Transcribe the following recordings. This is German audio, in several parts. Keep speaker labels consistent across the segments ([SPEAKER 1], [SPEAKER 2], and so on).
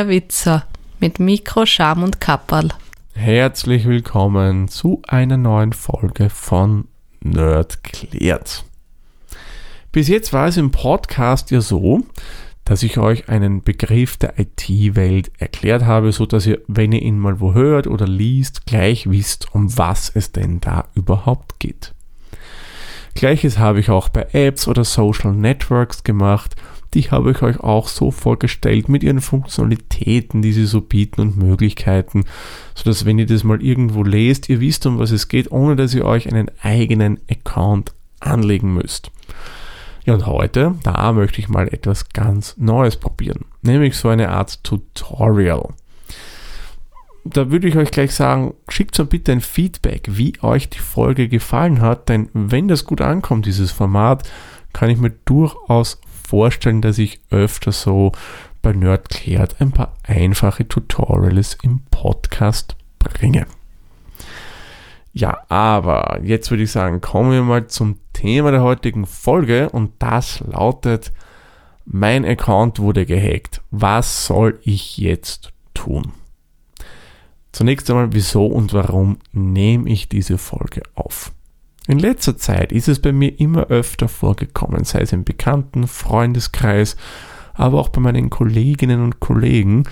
[SPEAKER 1] der Witzer mit Mikro, Scham und Kapperl.
[SPEAKER 2] Herzlich willkommen zu einer neuen Folge von Nerd klärt. Bis jetzt war es im Podcast ja so, dass ich euch einen Begriff der IT-Welt erklärt habe, so dass ihr, wenn ihr ihn mal wo hört oder liest, gleich wisst, um was es denn da überhaupt geht. Gleiches habe ich auch bei Apps oder Social Networks gemacht. Die habe ich euch auch so vorgestellt mit ihren Funktionalitäten, die sie so bieten und Möglichkeiten, so dass wenn ihr das mal irgendwo lest, ihr wisst, um was es geht, ohne dass ihr euch einen eigenen Account anlegen müsst. Ja, und heute, da möchte ich mal etwas ganz Neues probieren, nämlich so eine Art Tutorial da würde ich euch gleich sagen, schickt so bitte ein Feedback, wie euch die Folge gefallen hat, denn wenn das gut ankommt, dieses Format, kann ich mir durchaus vorstellen, dass ich öfter so bei Nerdklärt ein paar einfache Tutorials im Podcast bringe. Ja, aber jetzt würde ich sagen, kommen wir mal zum Thema der heutigen Folge und das lautet, mein Account wurde gehackt. Was soll ich jetzt tun? Zunächst einmal, wieso und warum nehme ich diese Folge auf? In letzter Zeit ist es bei mir immer öfter vorgekommen, sei es im bekannten Freundeskreis, aber auch bei meinen Kolleginnen und Kollegen,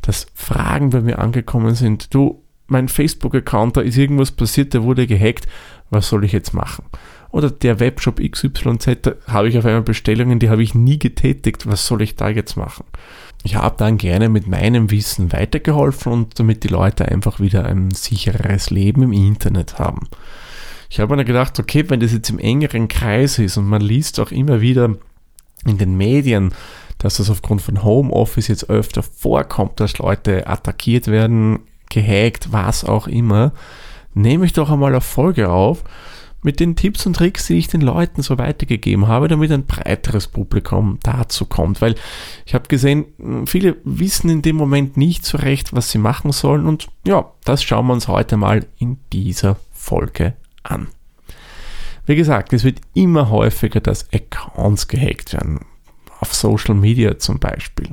[SPEAKER 2] dass Fragen bei mir angekommen sind, du, mein Facebook-Account, da ist irgendwas passiert, der wurde gehackt, was soll ich jetzt machen? Oder der Webshop XYZ, da habe ich auf einmal Bestellungen, die habe ich nie getätigt, was soll ich da jetzt machen? ich habe dann gerne mit meinem Wissen weitergeholfen und damit die Leute einfach wieder ein sichereres Leben im Internet haben. Ich habe mir gedacht, okay, wenn das jetzt im engeren Kreis ist und man liest auch immer wieder in den Medien, dass das aufgrund von Homeoffice jetzt öfter vorkommt, dass Leute attackiert werden, gehackt, was auch immer, nehme ich doch einmal eine Folge auf mit den Tipps und Tricks, die ich den Leuten so weitergegeben habe, damit ein breiteres Publikum dazu kommt. Weil ich habe gesehen, viele wissen in dem Moment nicht so recht, was sie machen sollen. Und ja, das schauen wir uns heute mal in dieser Folge an. Wie gesagt, es wird immer häufiger, dass Accounts gehackt werden. Auf Social Media zum Beispiel.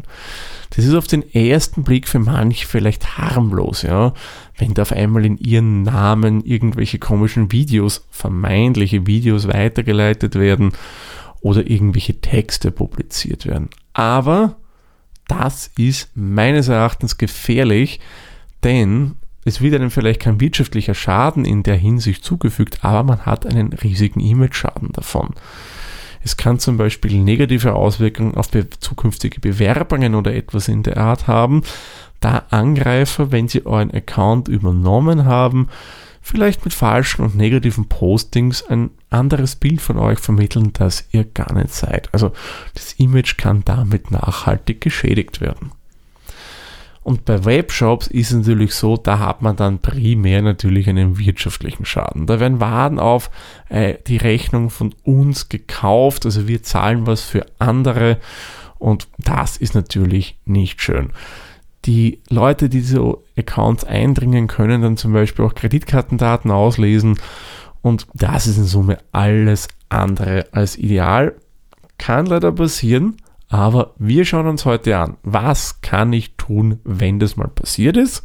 [SPEAKER 2] Das ist auf den ersten Blick für manch vielleicht harmlos, ja wenn da auf einmal in ihren Namen irgendwelche komischen Videos, vermeintliche Videos weitergeleitet werden oder irgendwelche Texte publiziert werden. Aber das ist meines Erachtens gefährlich, denn es wird einem vielleicht kein wirtschaftlicher Schaden in der Hinsicht zugefügt, aber man hat einen riesigen Image-Schaden davon. Es kann zum Beispiel negative Auswirkungen auf zukünftige Bewerbungen oder etwas in der Art haben, da Angreifer, wenn sie euren Account übernommen haben, vielleicht mit falschen und negativen Postings ein anderes Bild von euch vermitteln, das ihr gar nicht seid. Also das Image kann damit nachhaltig geschädigt werden. Und bei Webshops ist es natürlich so, da hat man dann primär natürlich einen wirtschaftlichen Schaden. Da werden Waren auf äh, die Rechnung von uns gekauft, also wir zahlen was für andere und das ist natürlich nicht schön die Leute, die diese Accounts eindringen, können dann zum Beispiel auch Kreditkartendaten auslesen und das ist in Summe alles andere als ideal. Kann leider passieren, aber wir schauen uns heute an, was kann ich tun, wenn das mal passiert ist.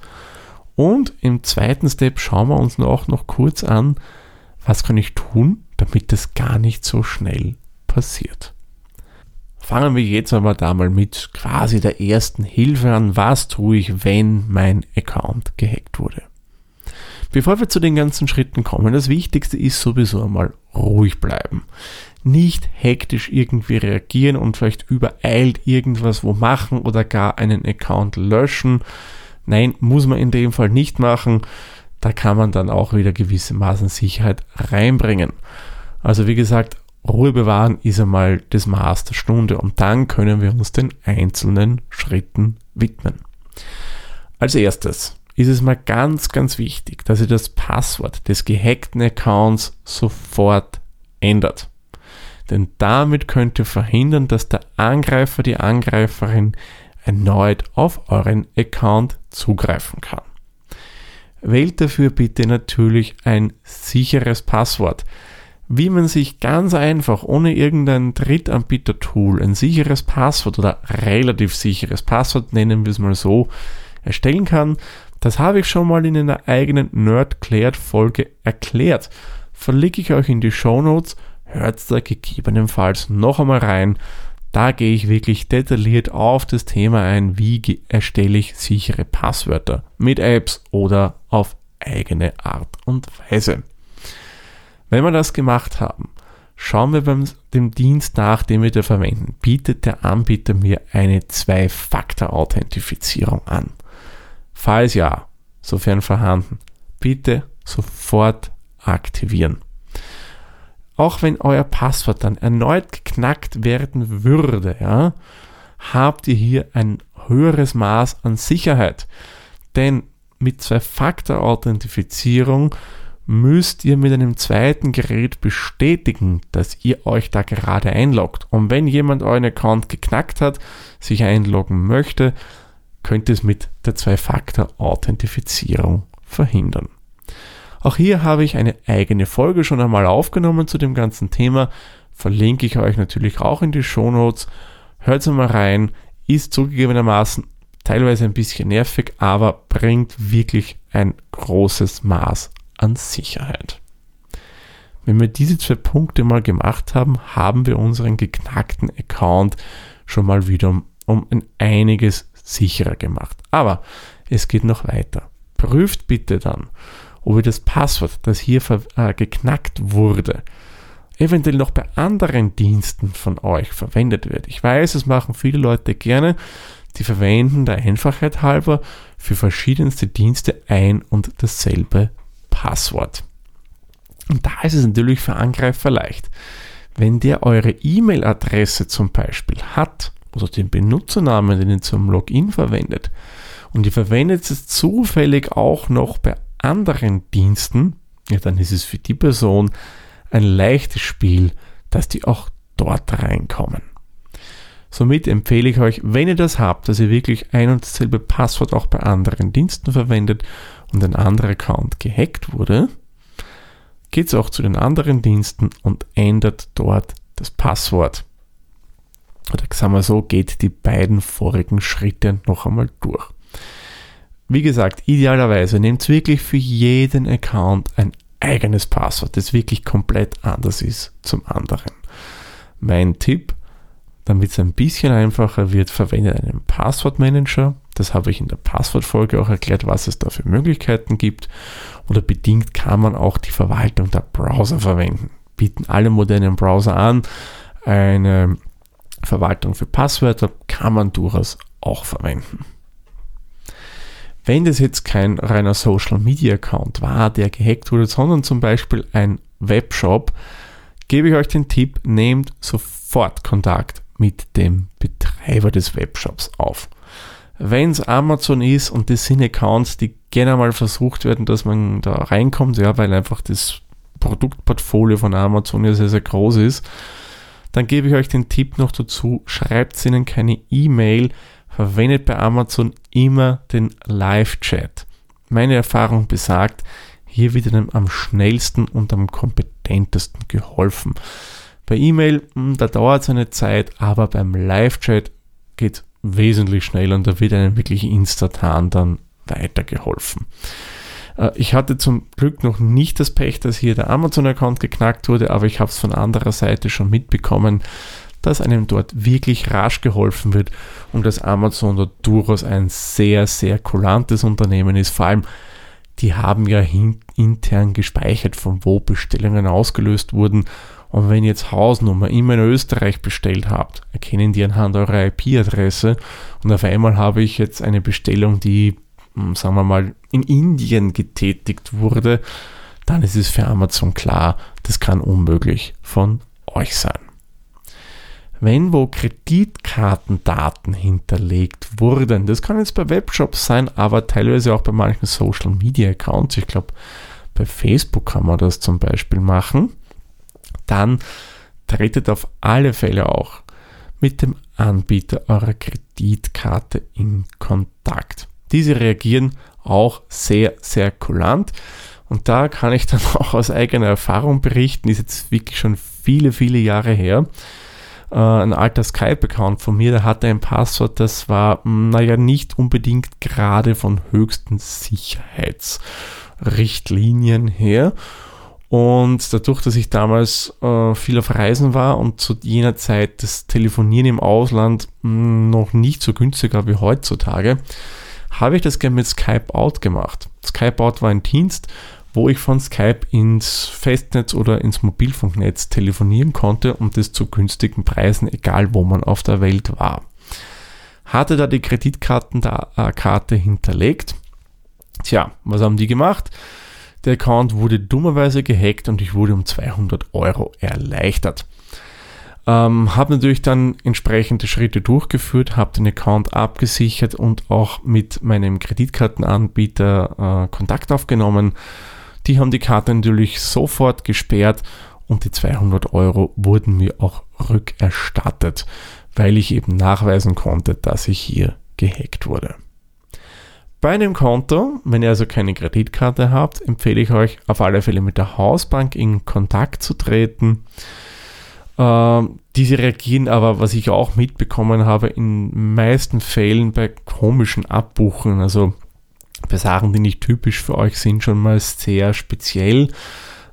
[SPEAKER 2] Und im zweiten Step schauen wir uns auch noch kurz an, was kann ich tun, damit das gar nicht so schnell passiert. Fangen wir jetzt aber da mal mit quasi der ersten Hilfe an. Was tue ich, wenn mein Account gehackt wurde? Bevor wir zu den ganzen Schritten kommen, das Wichtigste ist sowieso einmal ruhig bleiben. Nicht hektisch irgendwie reagieren und vielleicht übereilt irgendwas wo machen oder gar einen Account löschen. Nein, muss man in dem Fall nicht machen. Da kann man dann auch wieder gewisse Maßen Sicherheit reinbringen. Also wie gesagt, Ruhe bewahren ist einmal das Maß der Stunde und dann können wir uns den einzelnen Schritten widmen. Als erstes ist es mal ganz, ganz wichtig, dass ihr das Passwort des gehackten Accounts sofort ändert. Denn damit könnt ihr verhindern, dass der Angreifer, die Angreiferin erneut auf euren Account zugreifen kann. Wählt dafür bitte natürlich ein sicheres Passwort wie man sich ganz einfach ohne irgendein Drittanbieter-Tool ein sicheres Passwort oder relativ sicheres Passwort, nennen wir es mal so, erstellen kann. Das habe ich schon mal in einer eigenen Nerdclared-Folge erklärt. Verlinke ich euch in die Show Notes, hört da gegebenenfalls noch einmal rein. Da gehe ich wirklich detailliert auf das Thema ein, wie erstelle ich sichere Passwörter mit Apps oder auf eigene Art und Weise. Wenn wir das gemacht haben, schauen wir beim dem Dienst nach, den wir da verwenden. Bietet der Anbieter mir eine Zwei-Faktor-Authentifizierung an? Falls ja, sofern vorhanden, bitte sofort aktivieren. Auch wenn euer Passwort dann erneut geknackt werden würde, ja, habt ihr hier ein höheres Maß an Sicherheit. Denn mit Zwei-Faktor-Authentifizierung müsst ihr mit einem zweiten Gerät bestätigen, dass ihr euch da gerade einloggt. Und wenn jemand euren Account geknackt hat, sich einloggen möchte, könnt ihr es mit der Zwei-Faktor-Authentifizierung verhindern. Auch hier habe ich eine eigene Folge schon einmal aufgenommen zu dem ganzen Thema. Verlinke ich euch natürlich auch in die Shownotes. Hört mal rein. Ist zugegebenermaßen teilweise ein bisschen nervig, aber bringt wirklich ein großes Maß an Sicherheit. Wenn wir diese zwei Punkte mal gemacht haben, haben wir unseren geknackten Account schon mal wieder um, um ein einiges sicherer gemacht. Aber es geht noch weiter. Prüft bitte dann, ob ihr das Passwort, das hier äh, geknackt wurde, eventuell noch bei anderen Diensten von euch verwendet wird. Ich weiß, es machen viele Leute gerne. Die verwenden der Einfachheit halber für verschiedenste Dienste ein und dasselbe Passwort. Und da ist es natürlich für Angreifer leicht. Wenn der eure E-Mail-Adresse zum Beispiel hat oder den Benutzernamen, den ihr zum Login verwendet, und ihr verwendet es zufällig auch noch bei anderen Diensten, ja, dann ist es für die Person ein leichtes Spiel, dass die auch dort reinkommen. Somit empfehle ich euch, wenn ihr das habt, dass ihr wirklich ein und dasselbe Passwort auch bei anderen Diensten verwendet und ein anderer Account gehackt wurde, geht es auch zu den anderen Diensten und ändert dort das Passwort. Oder sagen wir so, geht die beiden vorigen Schritte noch einmal durch. Wie gesagt, idealerweise nehmt wirklich für jeden Account ein eigenes Passwort, das wirklich komplett anders ist zum anderen. Mein Tipp, damit es ein bisschen einfacher wird, verwendet einen Passwortmanager das habe ich in der Passwortfolge auch erklärt, was es da für Möglichkeiten gibt. Oder bedingt kann man auch die Verwaltung der Browser verwenden. Bieten alle modernen Browser an. Eine Verwaltung für Passwörter kann man durchaus auch verwenden. Wenn das jetzt kein reiner Social Media Account war, der gehackt wurde, sondern zum Beispiel ein Webshop, gebe ich euch den Tipp, nehmt sofort Kontakt mit dem Betreiber des Webshops auf wenn es Amazon ist und das sind Accounts, die gerne mal versucht werden, dass man da reinkommt, ja, weil einfach das Produktportfolio von Amazon ja sehr, sehr groß ist, dann gebe ich euch den Tipp noch dazu, schreibt ihnen keine E-Mail, verwendet bei Amazon immer den Live-Chat. Meine Erfahrung besagt, hier wird ihnen am schnellsten und am kompetentesten geholfen. Bei E-Mail, hm, da dauert es eine Zeit, aber beim Live-Chat geht wesentlich schneller und da wird einem wirklich instantan dann weitergeholfen. Äh, ich hatte zum Glück noch nicht das Pech, dass hier der Amazon-Account geknackt wurde, aber ich habe es von anderer Seite schon mitbekommen, dass einem dort wirklich rasch geholfen wird und dass Amazon dort durchaus ein sehr, sehr kulantes Unternehmen ist. Vor allem, die haben ja intern gespeichert, von wo Bestellungen ausgelöst wurden und wenn ihr jetzt Hausnummer immer in Österreich bestellt habt, erkennen die anhand eurer IP-Adresse und auf einmal habe ich jetzt eine Bestellung, die, hm, sagen wir mal, in Indien getätigt wurde, dann ist es für Amazon klar, das kann unmöglich von euch sein. Wenn wo Kreditkartendaten hinterlegt wurden, das kann jetzt bei Webshops sein, aber teilweise auch bei manchen Social Media Accounts, ich glaube, bei Facebook kann man das zum Beispiel machen, dann tretet auf alle Fälle auch mit dem Anbieter eurer Kreditkarte in Kontakt. Diese reagieren auch sehr, sehr kulant Und da kann ich dann auch aus eigener Erfahrung berichten, ist jetzt wirklich schon viele, viele Jahre her. Äh, ein alter Skype-Account von mir, der hatte ein Passwort, das war, naja, nicht unbedingt gerade von höchsten Sicherheitsrichtlinien her. Und dadurch, dass ich damals äh, viel auf Reisen war und zu jener Zeit das Telefonieren im Ausland mh, hm, noch nicht so günstig war wie heutzutage, habe ich das gerne mit Skype Out gemacht. Skype Out war ein Dienst, wo ich von Skype ins Festnetz oder ins Mobilfunknetz telefonieren konnte und das zu günstigen Preisen, egal wo man auf der Welt war. Hatte da die Kreditkartenkarte hinterlegt. Tja, was haben die gemacht? Der Account wurde dummerweise gehackt und ich wurde um 200 Euro erleichtert. Ähm, habe natürlich dann entsprechende Schritte durchgeführt, habe den Account abgesichert und auch mit meinem Kreditkartenanbieter äh, Kontakt aufgenommen. Die haben die Karte natürlich sofort gesperrt und die 200 Euro wurden mir auch rückerstattet, weil ich eben nachweisen konnte, dass ich hier gehackt wurde. Bei einem Konto, wenn ihr also keine Kreditkarte habt, empfehle ich euch auf alle Fälle mit der Hausbank in Kontakt zu treten. Ähm, diese reagieren aber, was ich auch mitbekommen habe, in meisten Fällen bei komischen Abbuchen, also bei Sachen, die nicht typisch für euch sind, schon mal sehr speziell.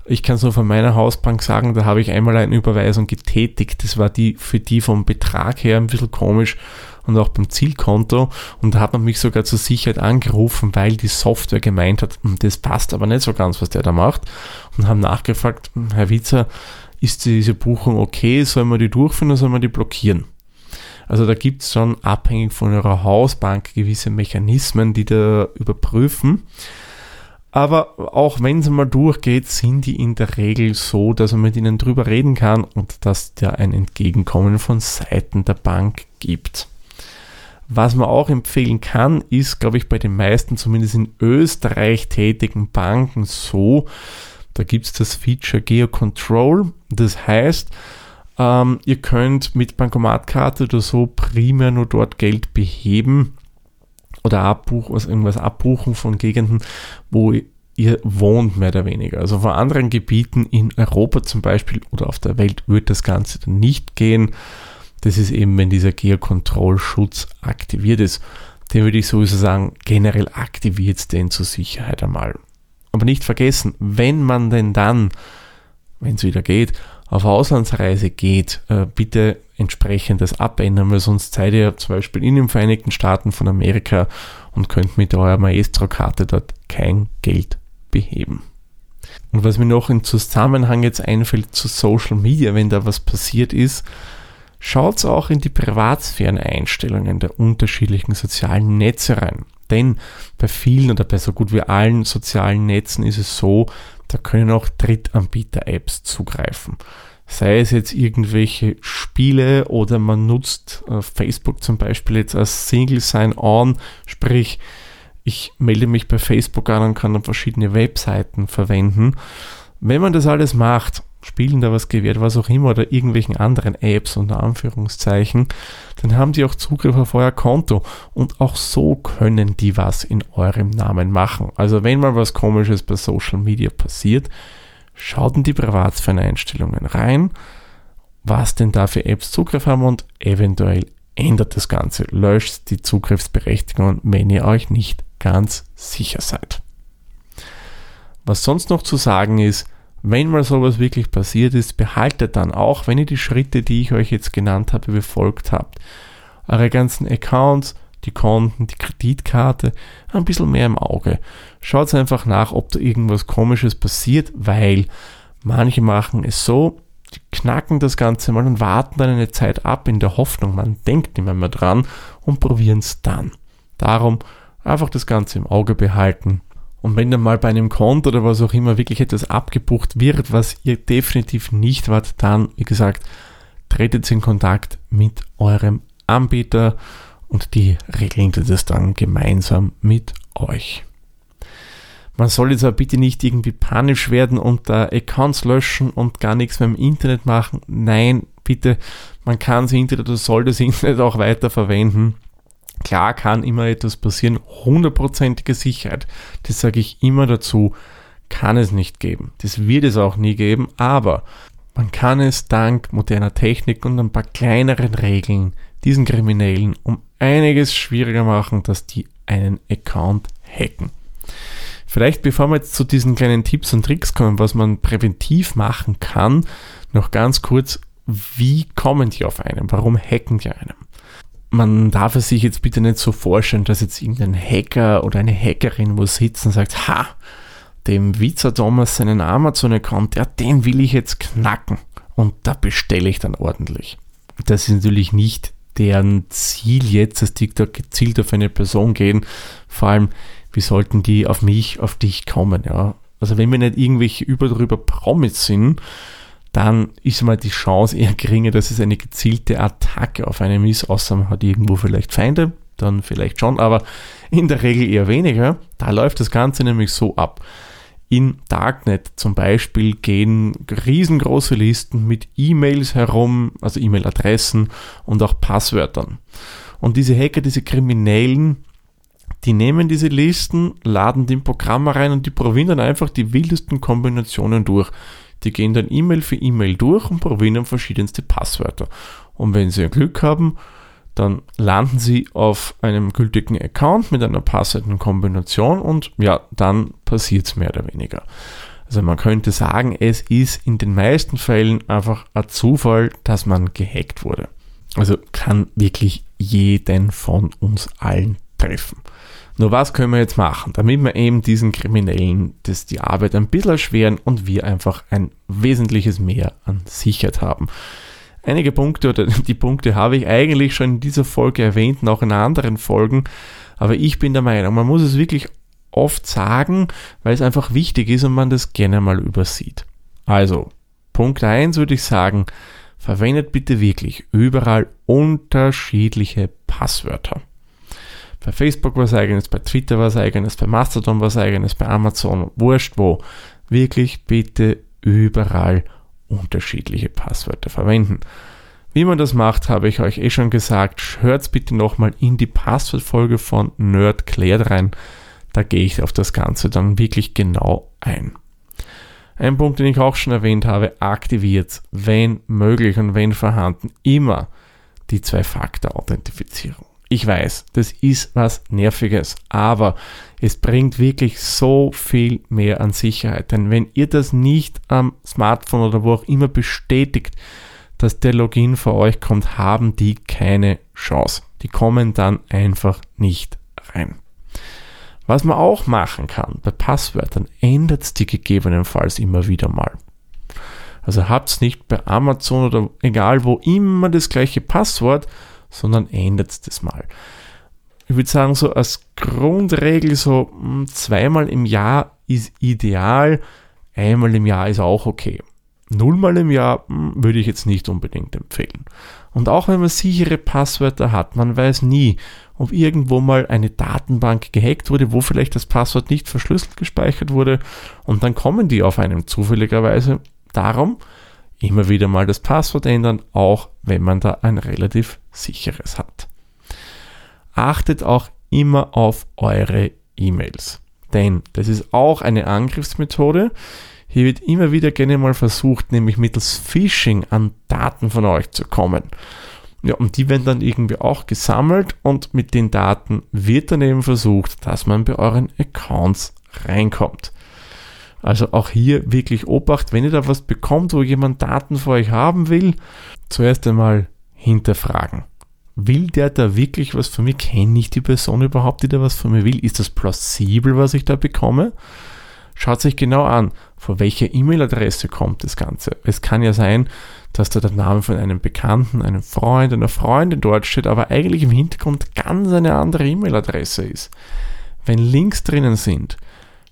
[SPEAKER 2] Ich kann es nur von meiner Hausbank sagen, da habe ich einmal eine Überweisung getätigt. Das war die für die vom Betrag her ein bisschen komisch und auch beim Zielkonto. Und da hat man mich sogar zur Sicherheit angerufen, weil die Software gemeint hat, hm, das passt aber nicht so ganz, was der da macht. Und haben nachgefragt, hm, Herr Witzer, ist diese Buchung okay? Sollen wir die durchführen oder sollen wir die blockieren? Also da gibt es schon abhängig von eurer Hausbank gewisse Mechanismen, die da überprüfen. Aber auch wenn es mal durchgeht, sind die in der Regel so, dass man mit ihnen drüber reden kann und dass da ein Entgegenkommen von Seiten der Bank gibt. Was man auch empfehlen kann, ist, glaube ich, bei den meisten, zumindest in Österreich tätigen Banken so, da gibt es das Feature Geo Control. Das heißt, ähm, ihr könnt mit Bankomatkarte oder so primär nur dort Geld beheben oder abbuchen, also irgendwas abbuchen von Gegenden, wo ihr wohnt, mehr oder weniger. Also von anderen Gebieten in Europa zum Beispiel oder auf der Welt wird das Ganze dann nicht gehen. Das ist eben, wenn dieser Geocontrol-Schutz aktiviert ist. Den würde ich sowieso sagen, generell aktiviert den zur Sicherheit einmal. Aber nicht vergessen, wenn man denn dann, wenn es wieder geht, auf Auslandsreise geht, äh, bitte entsprechend das abändern, weil sonst seid ihr zum Beispiel in den Vereinigten Staaten von Amerika und könnt mit eurer Maestro-Karte dort kein Geld beheben. Und was mir noch im Zusammenhang jetzt einfällt zu Social Media, wenn da was passiert ist, Schaut auch in die Privatsphären-Einstellungen der unterschiedlichen sozialen Netze rein. Denn bei vielen oder bei so gut wie allen sozialen Netzen ist es so, da können auch Drittanbieter-Apps zugreifen. Sei es jetzt irgendwelche Spiele oder man nutzt äh, Facebook zum Beispiel jetzt als Single Sign-On, sprich, ich melde mich bei Facebook an und kann dann verschiedene Webseiten verwenden. Wenn man das alles macht, Spielen da was gewährt, was auch immer, oder irgendwelchen anderen Apps unter Anführungszeichen, dann haben die auch Zugriff auf euer Konto. Und auch so können die was in eurem Namen machen. Also wenn mal was komisches bei Social Media passiert, schaut in die Privatsphäre-Einstellungen rein, was denn da für Apps Zugriff haben und eventuell ändert das Ganze. Löscht die Zugriffsberechtigung, wenn ihr euch nicht ganz sicher seid. Was sonst noch zu sagen ist, wenn mal sowas wirklich passiert ist, behaltet dann auch, wenn ihr die Schritte, die ich euch jetzt genannt habe, befolgt habt, eure ganzen Accounts, die Konten, die Kreditkarte ein bisschen mehr im Auge. Schaut einfach nach, ob da irgendwas Komisches passiert, weil manche machen es so, die knacken das Ganze mal und warten dann eine Zeit ab in der Hoffnung, man denkt nicht mehr dran und probieren es dann. Darum einfach das Ganze im Auge behalten und wenn dann mal bei einem Konto oder was auch immer wirklich etwas abgebucht wird, was ihr definitiv nicht wart, dann, wie gesagt, tretet in Kontakt mit eurem Anbieter und die regeln das dann gemeinsam mit euch. Man soll jetzt aber bitte nicht irgendwie panisch werden und da Accounts löschen und gar nichts mehr im Internet machen. Nein, bitte, man kann das Internet oder soll das Internet auch weiter verwenden. Klar kann immer etwas passieren, hundertprozentige Sicherheit, das sage ich immer dazu, kann es nicht geben. Das wird es auch nie geben, aber man kann es dank moderner Technik und ein paar kleineren Regeln diesen Kriminellen um einiges schwieriger machen, dass die einen Account hacken. Vielleicht bevor wir jetzt zu diesen kleinen Tipps und Tricks kommen, was man präventiv machen kann, noch ganz kurz, wie kommen die auf einen? Warum hacken die einen? Man darf es sich jetzt bitte nicht so vorstellen, dass jetzt irgendein Hacker oder eine Hackerin wo sitzt und sagt, ha, dem Witzer Thomas seinen Amazon-Account, ja, den will ich jetzt knacken. Und da bestelle ich dann ordentlich. Das ist natürlich nicht deren Ziel jetzt, dass da gezielt auf eine Person gehen. Vor allem, wie sollten die auf mich, auf dich kommen, ja. Also wenn wir nicht irgendwelche über drüber Promis sind, dann ist mal die Chance eher geringer, dass es eine gezielte Attacke auf einem ist, außer man hat irgendwo vielleicht Feinde, dann vielleicht schon, aber in der Regel eher weniger. Da läuft das Ganze nämlich so ab. In Darknet zum Beispiel gehen riesengroße Listen mit E-Mails herum, also E-Mail-Adressen und auch Passwörtern. Und diese Hacker, diese Kriminellen, die nehmen diese Listen, laden die in Programme rein und die probieren dann einfach die wildesten Kombinationen durch. Die gehen dann E-Mail für E-Mail durch und probieren verschiedenste Passwörter. Und wenn sie Glück haben, dann landen sie auf einem gültigen Account mit einer passenden Kombination und ja, dann passiert es mehr oder weniger. Also man könnte sagen, es ist in den meisten Fällen einfach ein Zufall, dass man gehackt wurde. Also kann wirklich jeden von uns allen treffen. Nur was können wir jetzt machen, damit wir eben diesen Kriminellen das die Arbeit ein bisschen erschweren und wir einfach ein wesentliches Mehr an Sicherheit haben. Einige Punkte oder die Punkte habe ich eigentlich schon in dieser Folge erwähnt, auch in anderen Folgen, aber ich bin der Meinung, man muss es wirklich oft sagen, weil es einfach wichtig ist und man das gerne mal übersieht. Also, Punkt 1 würde ich sagen, verwendet bitte wirklich überall unterschiedliche Passwörter. Bei Facebook was eigenes, bei Twitter was eigenes, bei Mastodon was eigenes, bei Amazon, wurscht wo. Wirklich bitte überall unterschiedliche Passwörter verwenden. Wie man das macht, habe ich euch eh schon gesagt. Hört bitte nochmal in die Passwortfolge von Nerd rein. Da gehe ich auf das Ganze dann wirklich genau ein. Ein Punkt, den ich auch schon erwähnt habe, aktiviert, wenn möglich und wenn vorhanden, immer die Zwei-Faktor-Authentifizierung. Ich weiß, das ist was Nerviges, aber es bringt wirklich so viel mehr an Sicherheit. Denn wenn ihr das nicht am Smartphone oder wo auch immer bestätigt, dass der Login für euch kommt, haben die keine Chance. Die kommen dann einfach nicht rein. Was man auch machen kann bei Passwörtern, ändert die gegebenenfalls immer wieder mal. Also habt nicht bei Amazon oder egal wo immer das gleiche Passwort, sondern ändert das mal. Ich würde sagen, so als Grundregel, so hm, zweimal im Jahr ist ideal, einmal im Jahr ist auch okay. Nullmal im Jahr hm, würde ich jetzt nicht unbedingt empfehlen. Und auch wenn man sichere Passwörter hat, man weiß nie, ob irgendwo mal eine Datenbank gehackt wurde, wo vielleicht das Passwort nicht verschlüsselt gespeichert wurde und dann kommen die auf einem zufälligerweise. Darum immer wieder mal das Passwort ändern, auch wenn man da ein relativ sicheres hat. Achtet auch immer auf eure E-Mails, denn das ist auch eine Angriffsmethode. Hier wird immer wieder gerne mal versucht, nämlich mittels Phishing an Daten von euch zu kommen. Ja, und die werden dann irgendwie auch gesammelt und mit den Daten wird dann eben versucht, dass man bei euren Accounts reinkommt. Also auch hier wirklich Obacht, wenn ihr da was bekommt, wo jemand Daten für euch haben will, zuerst einmal hinterfragen. Will der da wirklich was von mir? Kenne ich die Person überhaupt, die da was von mir will? Ist das plausibel, was ich da bekomme? Schaut sich genau an, von welcher E-Mail-Adresse kommt das Ganze. Es kann ja sein, dass da der Name von einem Bekannten, einem Freund, einer Freundin dort steht, aber eigentlich im Hintergrund ganz eine andere E-Mail-Adresse ist. Wenn Links drinnen sind,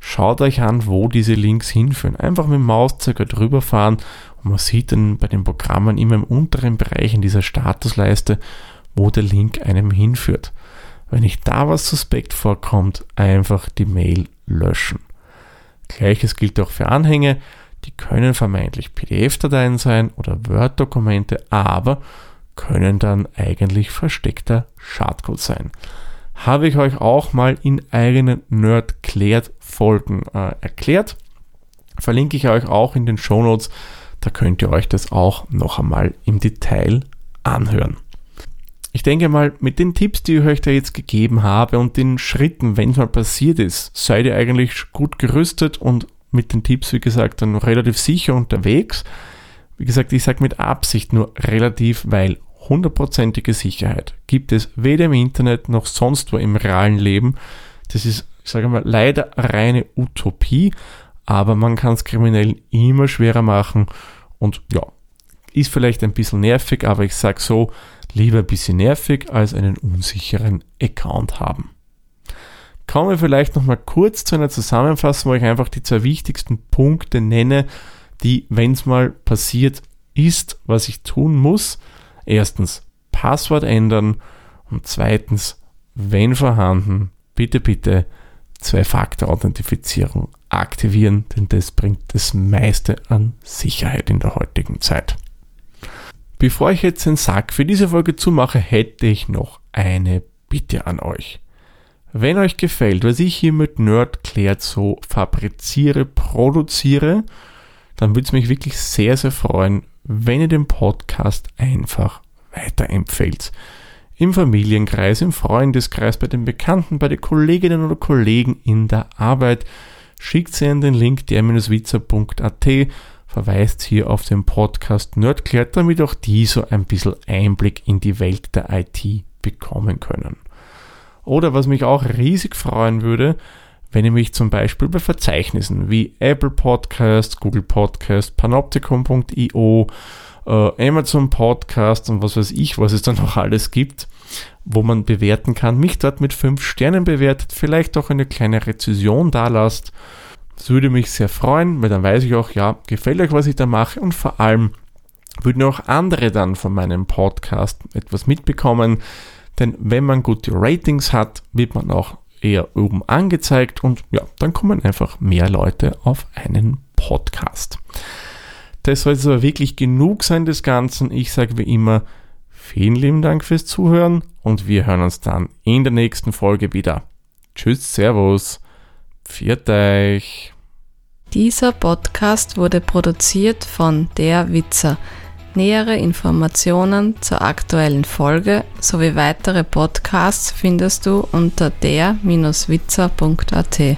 [SPEAKER 2] Schaut euch an, wo diese Links hinführen. Einfach mit dem Mauszeiger drüber fahren und man sieht dann bei den Programmen immer im unteren Bereich in dieser Statusleiste, wo der Link einem hinführt. Wenn euch da was suspekt vorkommt, einfach die Mail löschen. Gleiches gilt auch für Anhänge. Die können vermeintlich PDF-Dateien sein oder Word-Dokumente, aber können dann eigentlich versteckter Schadcode sein habe ich euch auch mal in eigenen Nerd-Klärt-Folgen äh, erklärt. verlinke ich euch auch in den Show Notes. Da könnt ihr euch das auch noch einmal im Detail anhören. Ich denke mal, mit den Tipps, die ich euch da jetzt gegeben habe und den Schritten, wenn es mal passiert ist, seid ihr eigentlich gut gerüstet und mit den Tipps, wie gesagt, dann relativ sicher unterwegs. Wie gesagt, ich sage mit Absicht nur relativ, weil hundertprozentige Sicherheit gibt es weder im Internet noch sonst wo im realen Leben. Das ist, ich sage mal, leider reine Utopie, aber man kann es Kriminellen immer schwerer machen und ja, ist vielleicht ein bisschen nervig, aber ich sage so, lieber ein bisschen nervig als einen unsicheren Account haben. Kommen wir vielleicht nochmal kurz zu einer Zusammenfassung, wo ich einfach die zwei wichtigsten Punkte nenne, die, wenn es mal passiert ist, was ich tun muss. Erstens, Passwort ändern und zweitens, wenn vorhanden, bitte, bitte Zwei-Faktor-Authentifizierung aktivieren, denn das bringt das meiste an Sicherheit in der heutigen Zeit. Bevor ich jetzt den Sack für diese Folge zumache, hätte ich noch eine Bitte an euch. Wenn euch gefällt, was ich hier mit Nerdklärt so fabriziere, produziere, dann würde es mich wirklich sehr, sehr freuen, wenn ihr den Podcast einfach weiterempfehlt. Im Familienkreis, im Freundeskreis, bei den Bekannten, bei den Kolleginnen oder Kollegen in der Arbeit. Schickt sie an den Link der-witzer.at verweist hier auf den Podcast Nerdklärt, damit auch die so ein bisschen Einblick in die Welt der IT bekommen können. Oder was mich auch riesig freuen würde, wenn ihr mich zum Beispiel bei Verzeichnissen wie Apple Podcast, Google Podcast, Panopticon.io, äh, Amazon Podcast und was weiß ich, was es da noch alles gibt, wo man bewerten kann, mich dort mit 5 Sternen bewertet, vielleicht auch eine kleine Rezession da lasst das würde mich sehr freuen, weil dann weiß ich auch, ja, gefällt euch, was ich da mache und vor allem würden auch andere dann von meinem Podcast etwas mitbekommen, denn wenn man gute Ratings hat, wird man auch eher oben angezeigt und ja, dann kommen einfach mehr Leute auf einen Podcast. Das soll jetzt aber wirklich genug sein des Ganzen. Ich sage wie immer, vielen lieben Dank fürs Zuhören und wir hören uns dann in der nächsten Folge wieder. Tschüss, Servus. Viert euch!
[SPEAKER 1] Dieser Podcast wurde produziert von Der Witzer. Nähere Informationen zur aktuellen Folge sowie weitere Podcasts findest du unter der-witzer.at.